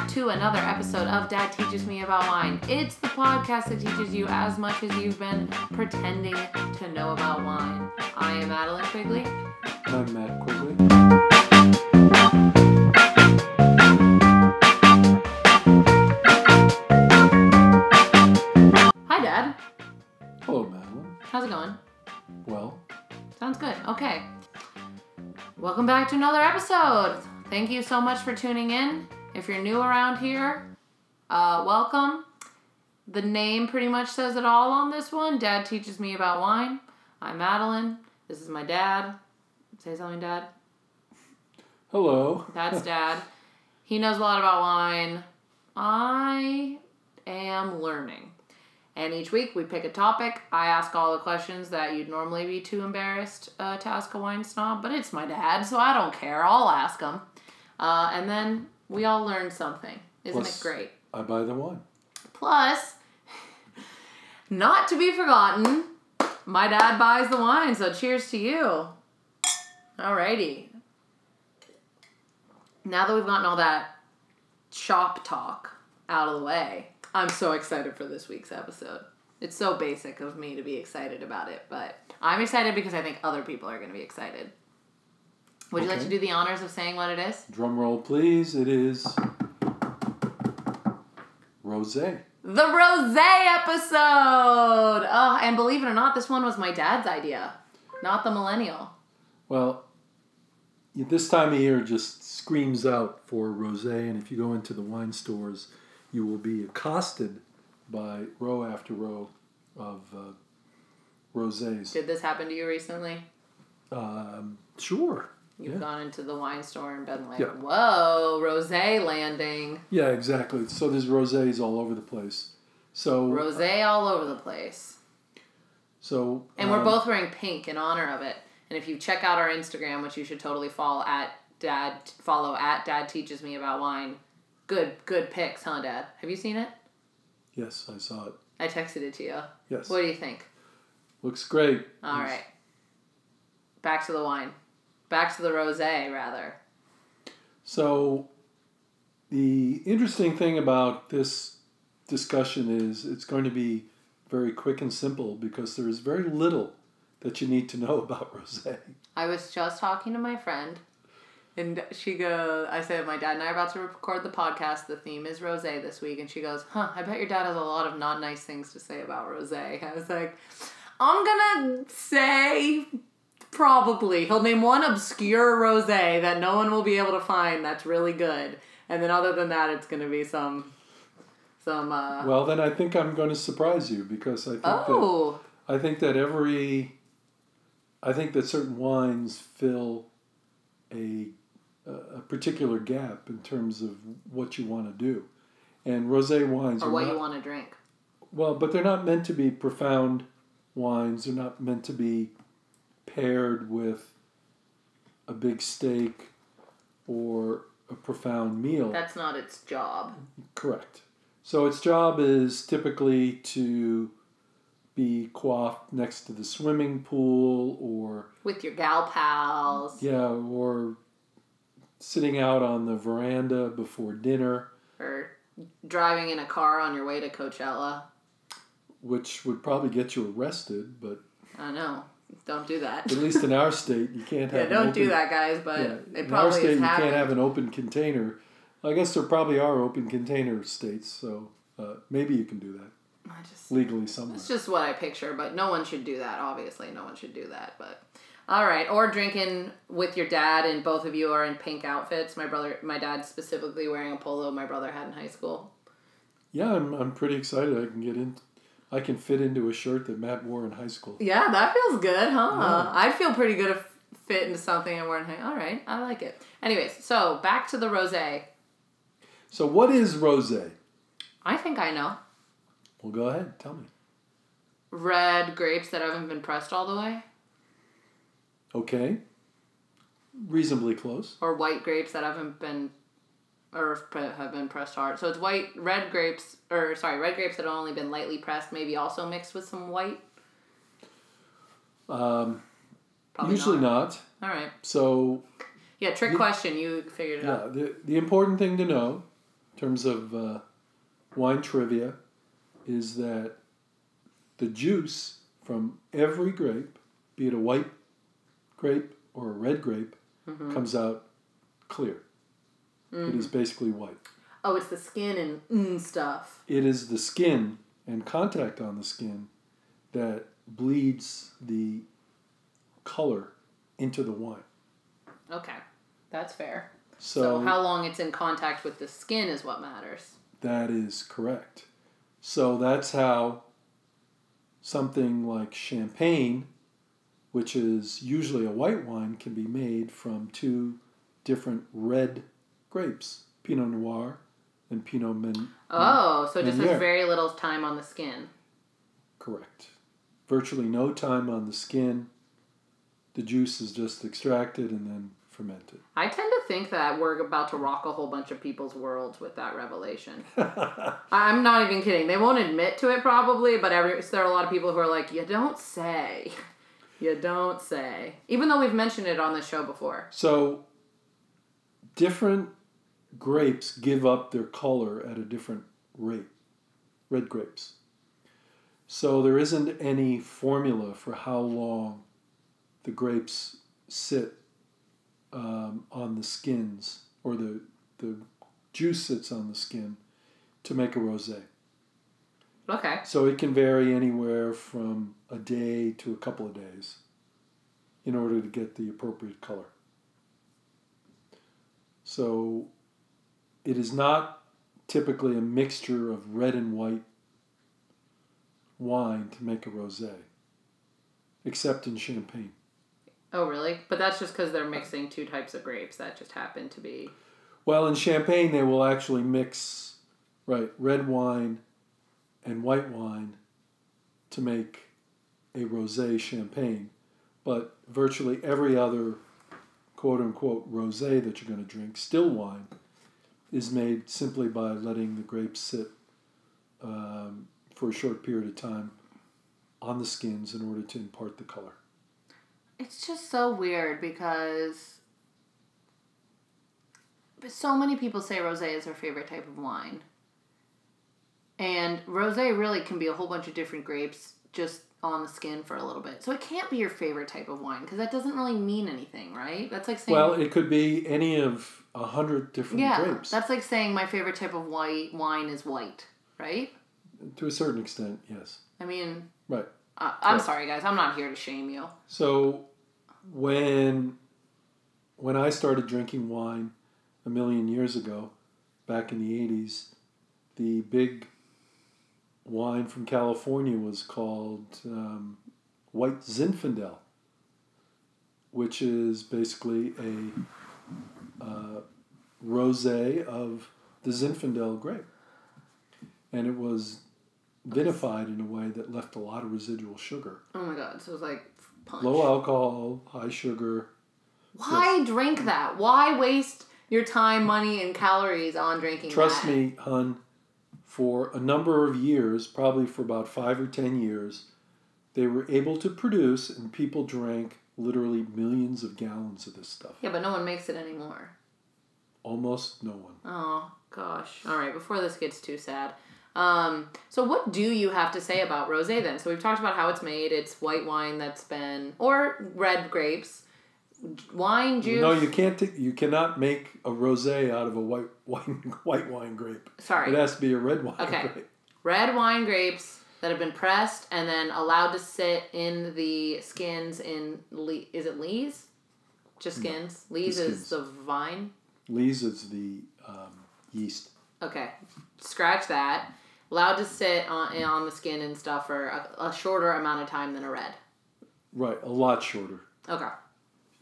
back to another episode of Dad Teaches Me About Wine. It's the podcast that teaches you as much as you've been pretending to know about wine. I am Madeline Quigley. I'm Matt Quigley. Hi, Dad. Hello, Madeline. How's it going? Well, Sounds good. Okay. Welcome back to another episode. Thank you so much for tuning in. If you're new around here, uh, welcome. The name pretty much says it all on this one. Dad teaches me about wine. I'm Madeline. This is my dad. Say something, Dad. hello. That's Dad. He knows a lot about wine. I am learning. And each week we pick a topic. I ask all the questions that you'd normally be too embarrassed uh, to ask a wine snob, but it's my dad, so I don't care. I'll ask him. Uh, and then we all learn something. Isn't Plus- it great? I buy the wine. Plus, not to be forgotten, my dad buys the wine, so cheers to you. Alrighty. Now that we've gotten all that shop talk out of the way, I'm so excited for this week's episode. It's so basic of me to be excited about it, but I'm excited because I think other people are going to be excited. Would you like Okay. to do the honors of saying what it is? Drum roll, please. It is rosé. The rose episode. Oh, and believe it or not, this one was my dad's idea, not the millennial. Well, this time of year just screams out for rosé, and if you go into the wine stores, you will be accosted by row after row of uh, rosés. Did this happen to you recently? Um, sure. You've Yeah. gone into the wine store and been like, Yeah. "Whoa, rose landing, Yeah, exactly. So there's rosés all over the place. So rose all over the place." so And we're um, both wearing pink in honor of it. And if you check out our Instagram, which you should totally follow at Dad, follow at Dad teaches me about wine. Good, good pics, huh, Dad? Have you seen it? Yes, I saw it. I texted it to you. Yes. What do you think? Looks great. All right. Back to the wine. Back to the rosé, rather. So, the interesting thing about this discussion is it's going to be very quick and simple because there is very little that you need to know about rosé. I was just talking to my friend, and she goes, I said, my dad and I are about to record the podcast. The theme is rosé this week. And she goes, huh, I bet your dad has a lot of not nice things to say about rosé. I was like, I'm to say probably. He'll name one obscure rosé that no one will be able to find that's really good. And then other than that, it's going to be some, some, uh, Well, then I think I'm going to surprise you because I think oh. that I think that every I think that certain wines fill a a particular gap in terms of what you want to do. And rosé wines Or are what not, you want to drink. Well, but they're not meant to be profound wines. They're not meant to be paired with a big steak or a profound meal. That's not its job. Correct. So its job is typically to be quaffed next to the swimming pool or With your gal pals. yeah, or sitting out on the veranda before dinner, or driving in a car on your way to Coachella. which would probably get you arrested, but I know. Don't do that. at least in our state you can't have yeah, don't open, do that, guys. But Yeah, it in our state you can't have an open container. I guess there probably are open container states, so uh, maybe you can do that I just, legally somewhere. it's just what I picture, but no one should do that. Obviously, no one should do that. But all right, or drinking with your dad, and both of you are in pink outfits. My brother, my dad specifically wearing a polo my brother had in high school. Yeah, I'm, I'm pretty excited. I can get in. I can fit into a shirt that Matt wore in high school. Yeah, that feels good, huh? Yeah. I'd feel pretty good if fit into something I wear in high. All right, I like it. Anyways, so back to the rosé. So, what is rosé? I think I know. Well, go ahead. Tell me. red grapes that haven't been pressed all the way, Okay. Reasonably close. or white grapes that haven't been, or have been pressed hard. So it's white, red grapes, or sorry, red grapes that have only been lightly pressed, maybe also mixed with some white. Um, Probably usually not. not. All right. So, Yeah, trick You- question. You figured it yeah, out. the, the important thing to know in terms of uh, wine trivia, is that the juice from every grape, be it a white grape or a red grape, Mm-hmm. comes out clear. It is basically white. Oh, it's the skin and mm, stuff. It is the skin and contact on the skin that bleeds the color into the wine. Okay, that's fair. So, So, how long it's in contact with the skin is what matters. that is correct. So that's how something like champagne, which is usually a white wine, can be made from two different red grapes, Pinot Noir and Pinot Men. Oh, so it just Meunier. has very little time on the skin. Correct. Virtually no time on the skin. The juice is just extracted and then fermented. I tend to think that we're about to rock a whole bunch of people's worlds with that revelation. I'm not even kidding. They won't admit to it probably, but every, there are a lot of people who are like, "You don't say, you don't say," even though we've mentioned it on the show before. So, different grapes give up their color at a different rate. Red grapes. So, there isn't any formula for how long the grapes sit um, on the skins or the, the juice sits on the skin to make a rosé. Okay. So, it can vary anywhere from a day to a couple of days in order to get the appropriate color. So it is not typically a mixture of red and white wine to make a rosé, except in champagne. Oh, really? But that's just because they're mixing two types of grapes that just happen to be. Well, in champagne, they will actually mix, right, red wine and white wine to make a rosé champagne. But virtually every other quote unquote rosé that you're going to drink, still wine, is made simply by letting the grapes sit um, for a short period of time on the skins in order to impart the color. It's just so weird because but so many people say rosé is their favorite type of wine. And rosé really can be a whole bunch of different grapes just on the skin for a little bit. So it can't be your favorite type of wine because that doesn't really mean anything, right? That's like saying Well, it could be any of a hundred different drinks. yeah, grapes. that's like saying my favorite type of white wine is white, right? To a certain extent, yes. I mean, Right. I I'm Right. sorry, guys. I'm not here to shame you. So when when I started drinking wine a million years ago, back in the eighties, the big wine from California was called um, White Zinfandel, which is basically a uh, rosé of the Zinfandel grape, and it was vinified in a way that left a lot of residual sugar. Oh my god, so it's like punch. Low alcohol, high sugar. Why drink that? Why waste your time, money, and calories on drinking Trust that? me, hun, for a number of years, probably for about five or ten years, they were able to produce, and people drank literally millions of gallons of this stuff. Yeah, but no one makes it anymore. Almost no one. Oh gosh. All right. Before this gets too sad. Um, so what do you have to say about rosé then? So we've talked about how it's made. It's white wine that's been or red grapes, wine juice. No, you can't. T- you cannot make a rosé out of a white wine white wine grape. Sorry. It has to be a red wine Okay. grape. red wine grapes that have been pressed and then allowed to sit in the skins in le- is it lees? Just skins. Lees is skins. the vine. Lees is the um, yeast. Okay, scratch that. Allowed to sit on on the skin and stuff for a, a shorter amount of time than a red. Right, a lot shorter. Okay,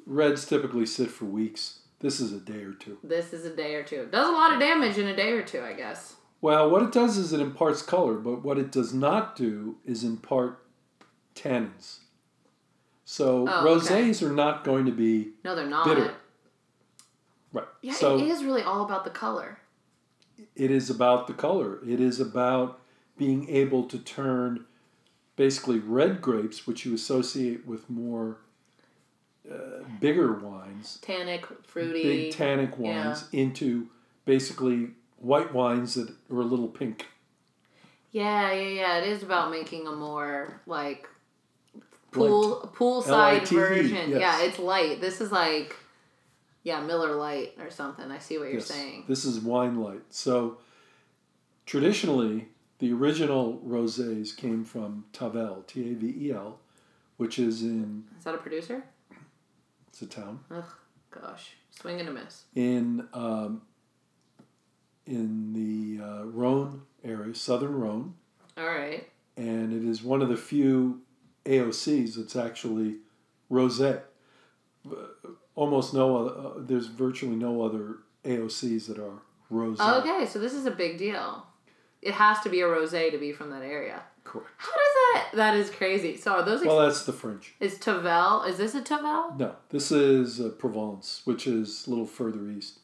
Reds typically sit for weeks. This is a day or two. this is a day or two. Does a lot of damage in a day or two, I guess. Well, what it does is it imparts color, but what it does not do is impart tannins. So Oh, rosés are not going to be No, they're not. bitter. right. Yeah, so it is really all about the color. it is about the color. It is about being able to turn basically red grapes, which you associate with more uh, bigger wines, Tannic, fruity. big tannic wines, into basically white wines that are a little pink. Yeah, yeah, yeah. It is about making a more like pool poolside L-I-T-E, version. yes. Yeah, it's light. This is like yeah, Miller Lite or something. I see what you're Yes. saying. This is wine light. So traditionally, the original rosés came from Tavel, T A V E L, which is in Is that a producer? it's a town Ugh, gosh, swing and a miss. in um, in the uh, Rhone area, southern Rhone, All right. and it is one of the few AOCs that's actually rosé. Uh, Almost no other. Uh, there's virtually no other AOCs that are rosé. Okay, so this is a big deal. It has to be a rosé to be from that area. Correct. How does that? That is crazy. So are those? Ex- Well, that's the French. is Tavel? Is this a Tavel? No, this is uh, Provence, which is a little further east.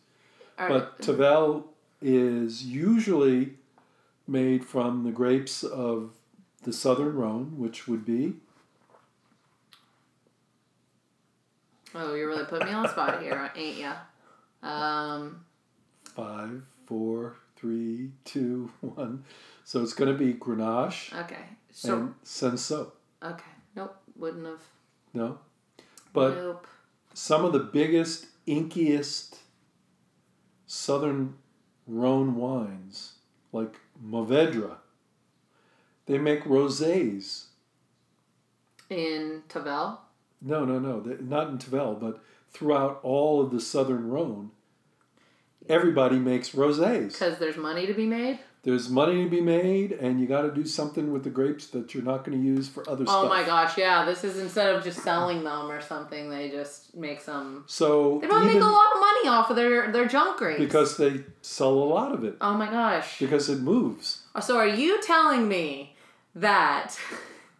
Or- But Tavel is usually made from the grapes of the southern Rhone, which would be oh, you're really putting me on the spot here, ain't ya? Um. five, four, three, two, one. So it's going to be Grenache Okay. So. and Cinsault. okay. Nope. Wouldn't have. No, but nope. some of the biggest, inkiest southern Rhone wines, like Mourvedre, they make rosés. In Tavel. No, no, no, not in Tavel, but throughout all of the southern Rhone, everybody makes rosés. Because there's money to be made. There's money to be made, and you got to do something with the grapes that you're not going to use for other Oh stuff. Oh my gosh, yeah. This is instead of just selling them or something, they just make some. So They don't even make a lot of money off of their their junk grapes. because they sell a lot of it Oh my gosh. because it moves. Oh, so are you telling me that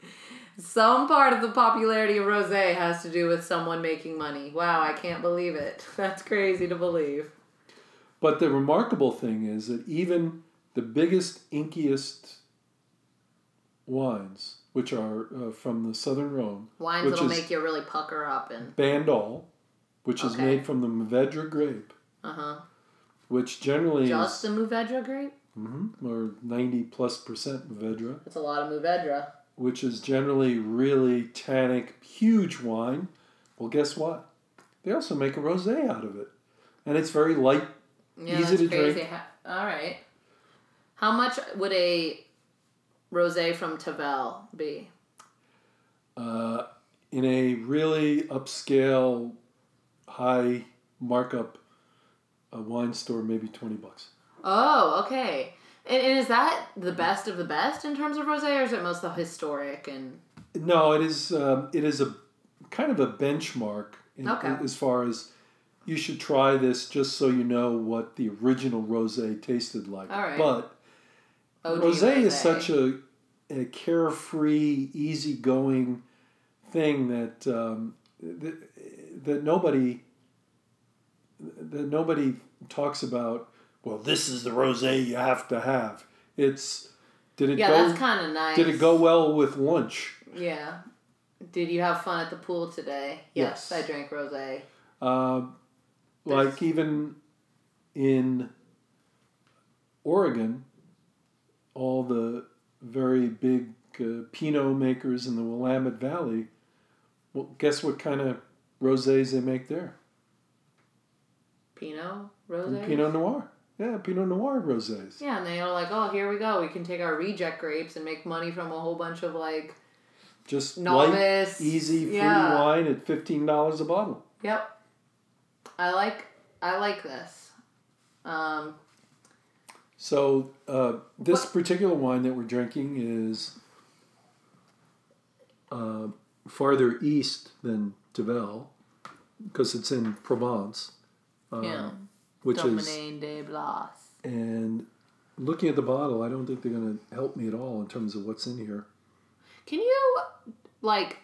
some part of the popularity of rosé has to do with someone making money? Wow, I can't believe it. That's crazy to believe. But the remarkable thing is that even the biggest, inkiest wines, which are uh, from the southern Rhone, Wines Which that'll make you really pucker up and Bandol, which is made from the Mourvedre grape, uh huh. which generally Just is the Mourvedre grape. Mhm, or ninety plus percent Mourvedre, That's a lot of Mourvedre. which is generally really tannic, huge wine. Well, guess what? They also make a rosé out of it, and it's very light. Yeah, Easy that's to crazy. drink. Ha- All right. How much would a rosé from Tavel be? Uh, in a really upscale, high markup uh, wine store, maybe twenty bucks. Oh, okay. And, and is that the best of the best in terms of rosé, or is it most the historic and? No, it is. Um, it is a kind of a benchmark in, Okay. as far as you should try this just so you know what the original rosé tasted like. Right. But rosé is such a, a carefree, easygoing thing that um, that, that nobody that nobody talks about. Well, this is the rosé you have to have. It's did it Yeah, go that's kind of nice. did it go well with lunch? Yeah. Did you have fun at the pool today? Yes, Yes. I drank rosé. Um, like even in Oregon, all the very big uh, Pinot makers in the Willamette Valley. Well, guess what kind of rosés they make there? Pinot rosé. Pinot Noir. Yeah, Pinot Noir rosés. Yeah, and they are like, oh, here we go. We can take our reject grapes and make money from a whole bunch of like Just light, easy, free yeah. wine at fifteen dollars a bottle. Yep. I like I like this. Um, So uh, this What- particular wine that we're drinking is uh, farther east than Tavel because it's in Provence. Uh, yeah. Which is Domaine de Blas. and looking at the bottle, I don't think they're going to help me at all in terms of what's in here. Can you like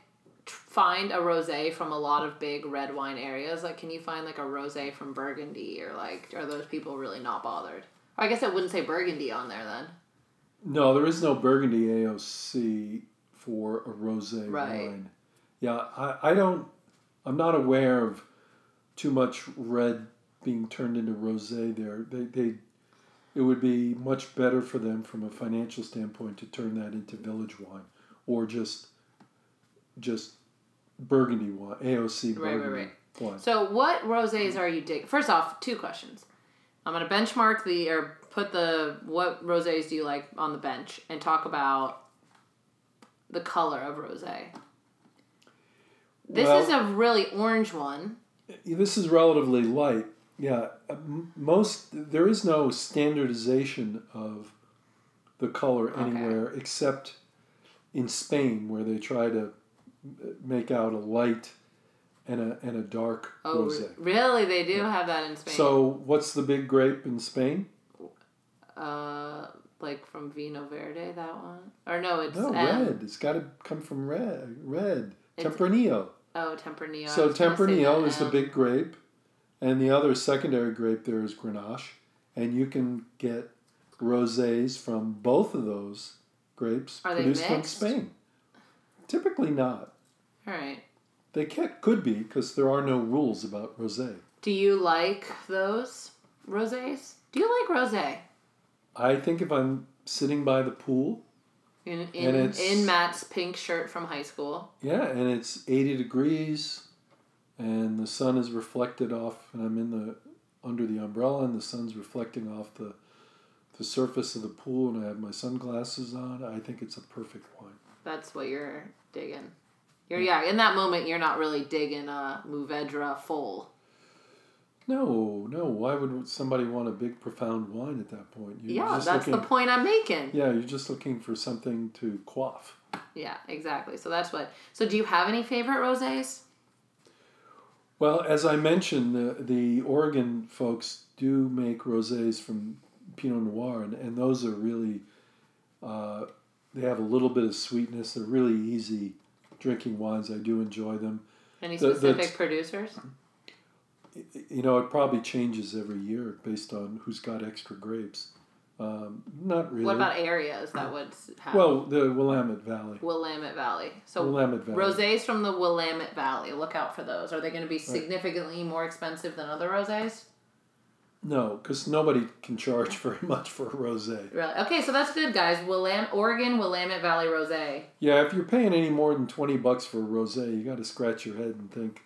find a rosé from a lot of big red wine areas? Like, can you find like a rosé from Burgundy or like are those people really not bothered? Or I guess I wouldn't say Burgundy on there then. No, there is no Burgundy AOC for a rosé Right. wine. Yeah, I, I don't. I'm not aware of too much red being turned into rosé there. They they it would be much better for them from a financial standpoint to turn that into village wine or just just Burgundy wine, AOC Right, right, Burgundy right. wine. So what rosés are you digging? First off, two questions. I'm gonna benchmark the or put the what rosés do you like on the bench and talk about the color of rosé. This Well- is a really orange one. This is relatively light. Yeah, uh, most there is no standardization of the color Okay. anywhere except in Spain, where they try to make out a light and a and a dark Oh, rosé. really? They do have that in Spain. So, what's the big grape in Spain? uh, like from Vinho Verde, that one, or no, it's No, um, red. It's got to come from red. Red. It's- Tempranillo. Oh, Tempranillo. So was gonna say Tempranillo is the um, big grape, and the other secondary grape there is Grenache, and you can get rosés from both of those grapes Are they produced from? Spain. Typically not. All right. They can, could be because there are no rules about rosé. Do you like those rosés? Do you like rosé? I think if I'm sitting by the pool, In in, in Matt's pink shirt from high school. yeah, and it's 80 degrees, and the sun is reflected off, and I'm in the under the umbrella, and the sun's reflecting off the the surface of the pool, and I have my sunglasses on. I think it's a perfect wine. That's what you're digging. You're yeah. In that moment, you're not really digging a Mourvedre full. No, no. Why would somebody want a big, profound wine at that point? You're yeah, that's the point I'm making. Yeah, you're just looking for something to quaff. Yeah, exactly. So that's what. So do you have any favorite rosés? Well, as I mentioned, the, the Oregon folks do make rosés from Pinot Noir, and, and those are really, uh, they have a little bit of sweetness. They're really easy drinking wines. I do enjoy them. Any The- the- specific producers? You know, it probably changes every year based on who's got extra grapes. Um, not really. What about areas that would have? Well, the Willamette Valley. Willamette Valley. So Willamette Valley. rosés from the Willamette Valley. Look out for those. Are they going to be significantly more expensive than other rosés? No, because nobody can charge very much for a rosé. Really? Okay, so that's good, guys. Willam Oregon Willamette Valley rosé. Yeah, if you're paying any more than twenty bucks for a rosé, you got to scratch your head and think,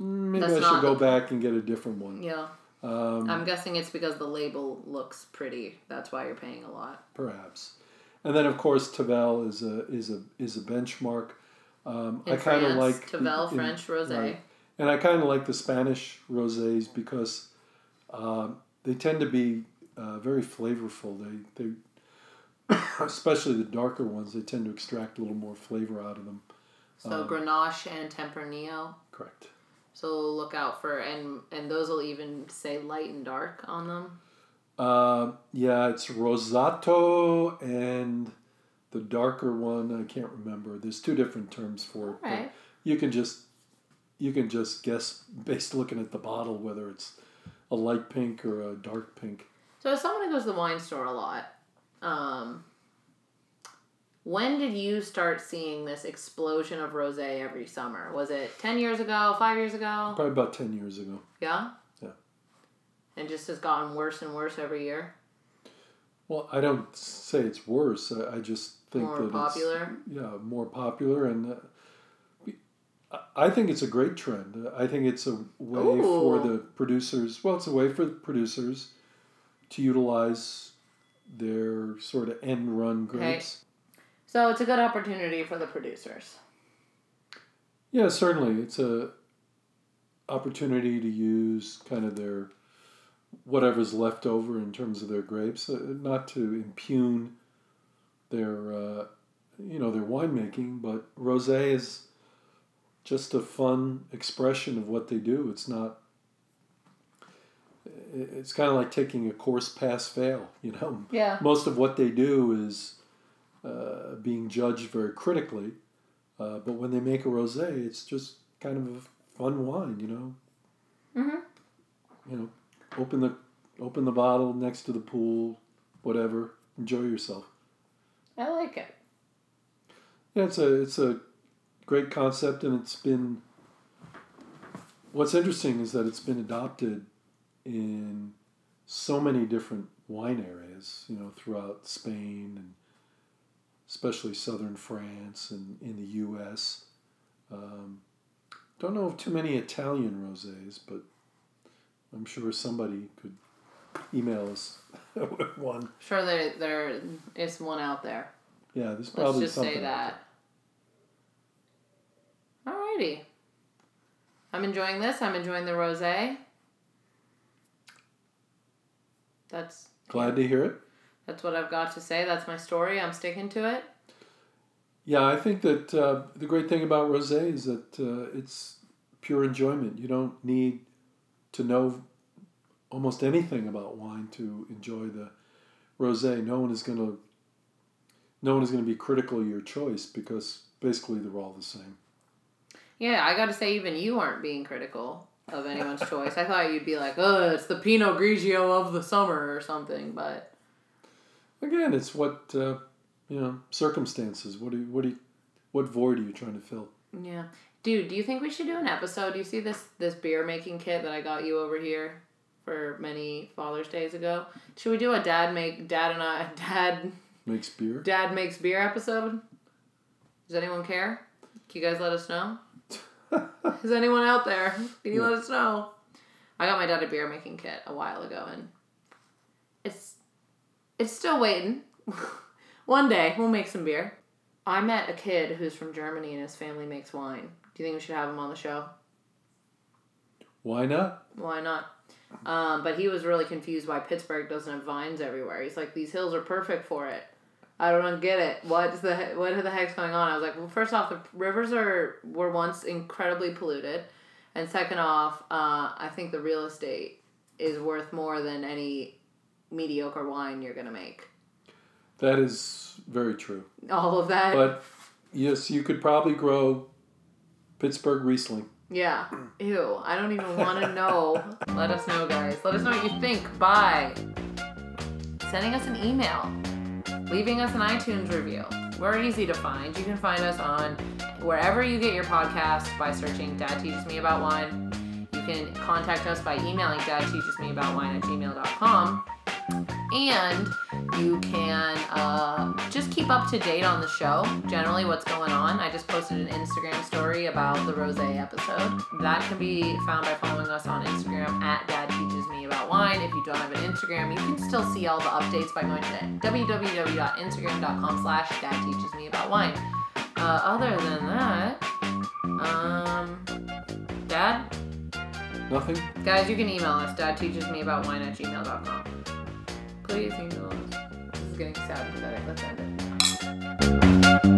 "Mm, maybe That's I should go back and get a different one. Yeah. Um, I'm guessing it's because the label looks pretty. That's why you're paying a lot. perhaps, and then of course Tavel is a is a is a benchmark. Um, I kind of like Tavel in- French rosé. right. and I kind of like the Spanish rosés because um, they tend to be uh, very flavorful. They they especially the darker ones. They tend to extract a little more flavor out of them. So Um, Grenache and Tempranillo. Correct. So look out for and and those will even say light and dark on them. Uh, yeah, it's Rosato and the darker one. I can't remember. There's two different terms for it. but Right. You can just you can just guess based looking at the bottle whether it's a light pink or a dark pink. So as someone who goes to the wine store a lot, um, when did you start seeing this explosion of rosé every summer? Was it ten years ago, five years ago? Probably about ten years ago. Yeah. Yeah. And just has gotten worse and worse every year. Well, I don't say it's worse. I, I just think More that popular? it's yeah more popular, and uh, I- think it's a great trend. I think it's a way for the producers. Well, it's a way for the producers to utilize their sort of end run grapes. So it's a good opportunity for the producers. Yeah, certainly, it's a opportunity to use kind of their whatever's left over in terms of their grapes, uh, not to impugn their uh, you know their winemaking, but rosé is just a fun expression of what they do. It's not. It's kind of like taking a course pass fail. You know, Yeah. most of what they do is uh, being judged very critically. Uh, but when they make a rosé, it's just kind of a fun wine, you know. Mhm. You know, open the open the bottle next to the pool, whatever. Enjoy yourself. I like it. Yeah, it's a it's a great concept, and it's been. What's interesting is that it's been adopted in so many different wine areas, you know, throughout Spain and especially southern France and in the U.S. Um, don't know of too many Italian rosés, but I'm sure somebody could email us one. Sure, there there is one out there. Yeah, there's probably Let's just something. say that. Alrighty. I'm enjoying this. I'm enjoying the rosé. That's Glad to hear it. that's what I've got to say. That's my story. I'm sticking to it. Yeah, I think that uh, the great thing about rosé is that uh, it's pure enjoyment. You don't need to know almost anything about wine to enjoy the rosé. No one is going to no one is going to be critical of your choice because basically they're all the same. Yeah, I got to say, even you aren't being critical of anyone's choice. I thought you'd be like, "Oh, it's the Pinot Grigio of the summer" or something, but Again, it's what uh, you know circumstances. What do you, what do you, what void are you trying to fill? yeah. Dude, do you think we should do an episode? Do you see this this beer making kit that I got you over here for many Father's Days ago? Should we do a dad make dad and I dad Makes beer. dad makes beer episode? Does anyone care? Can you guys let us know? Is anyone out there? Can you let us know? I got my dad a beer making kit a while ago, and it's it's still waiting. One day we'll make some beer. I met a kid who's from Germany and his family makes wine. Do you think we should have him on the show? Why not? Why not? Um, but he was really confused why Pittsburgh doesn't have vines everywhere. He's like, these hills are perfect for it. I don't get it. What's the he- what the heck's going on? I was like, well, first off, the rivers are were once incredibly polluted, and second off, uh, I think the real estate is worth more than any mediocre wine you're gonna make. That is very true. All of that, But yes, you could probably grow Pittsburgh Riesling. yeah. Ew, I don't even want to know. Let us know, guys. Let us know what you think by sending us an email, leaving us an iTunes review. We're easy to find. You can find us on wherever you get your podcast by searching Dad Teaches Me About Wine. You can contact us by emailing Dad Teaches Me About Wine at gmail.com. And you can uh, just keep up to date on the show, generally what's going on. I just posted an Instagram story about the Rose episode. That can be found by following us on Instagram at Dad Teaches Me About Wine. If you don't have an Instagram, you can still see all the updates by going to www.instagram.com slash Dad Teaches Me About Wine. Uh, other than that, um, Dad, Nothing? Guys, you can email us, dadteachesmeaboutwine at gmail.com. Please email us. This is getting sad and pathetic. Let's end it.